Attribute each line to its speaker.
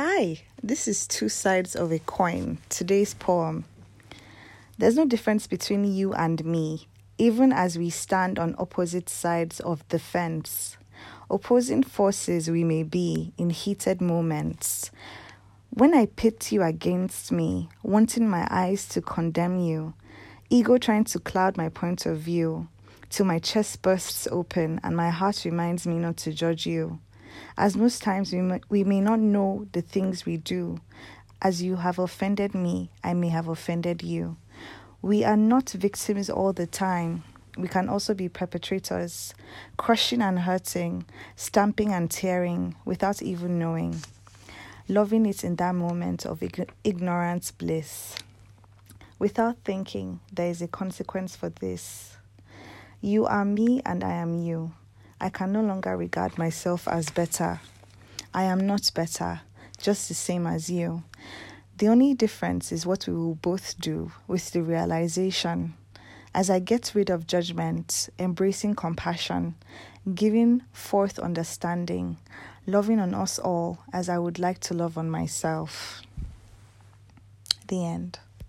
Speaker 1: Hi, this is Two Sides of a Coin, today's poem. There's no difference between you and me, even as we stand on opposite sides of the fence. Opposing forces we may be in heated moments. When I pit you against me, wanting my eyes to condemn you, ego trying to cloud my point of view, till my chest bursts open and my heart reminds me not to judge you as most times we may, we may not know the things we do. As you have offended me, I may have offended you. We are not victims all the time. We can also be perpetrators, crushing and hurting, stamping and tearing without even knowing. Loving it in that moment of ig- ignorance bliss. Without thinking, there is a consequence for this. You are me and I am you. I can no longer regard myself as better. I am not better, just the same as you. The only difference is what we will both do with the realization. As I get rid of judgment, embracing compassion, giving forth understanding, loving on us all as I would like to love on myself. The end.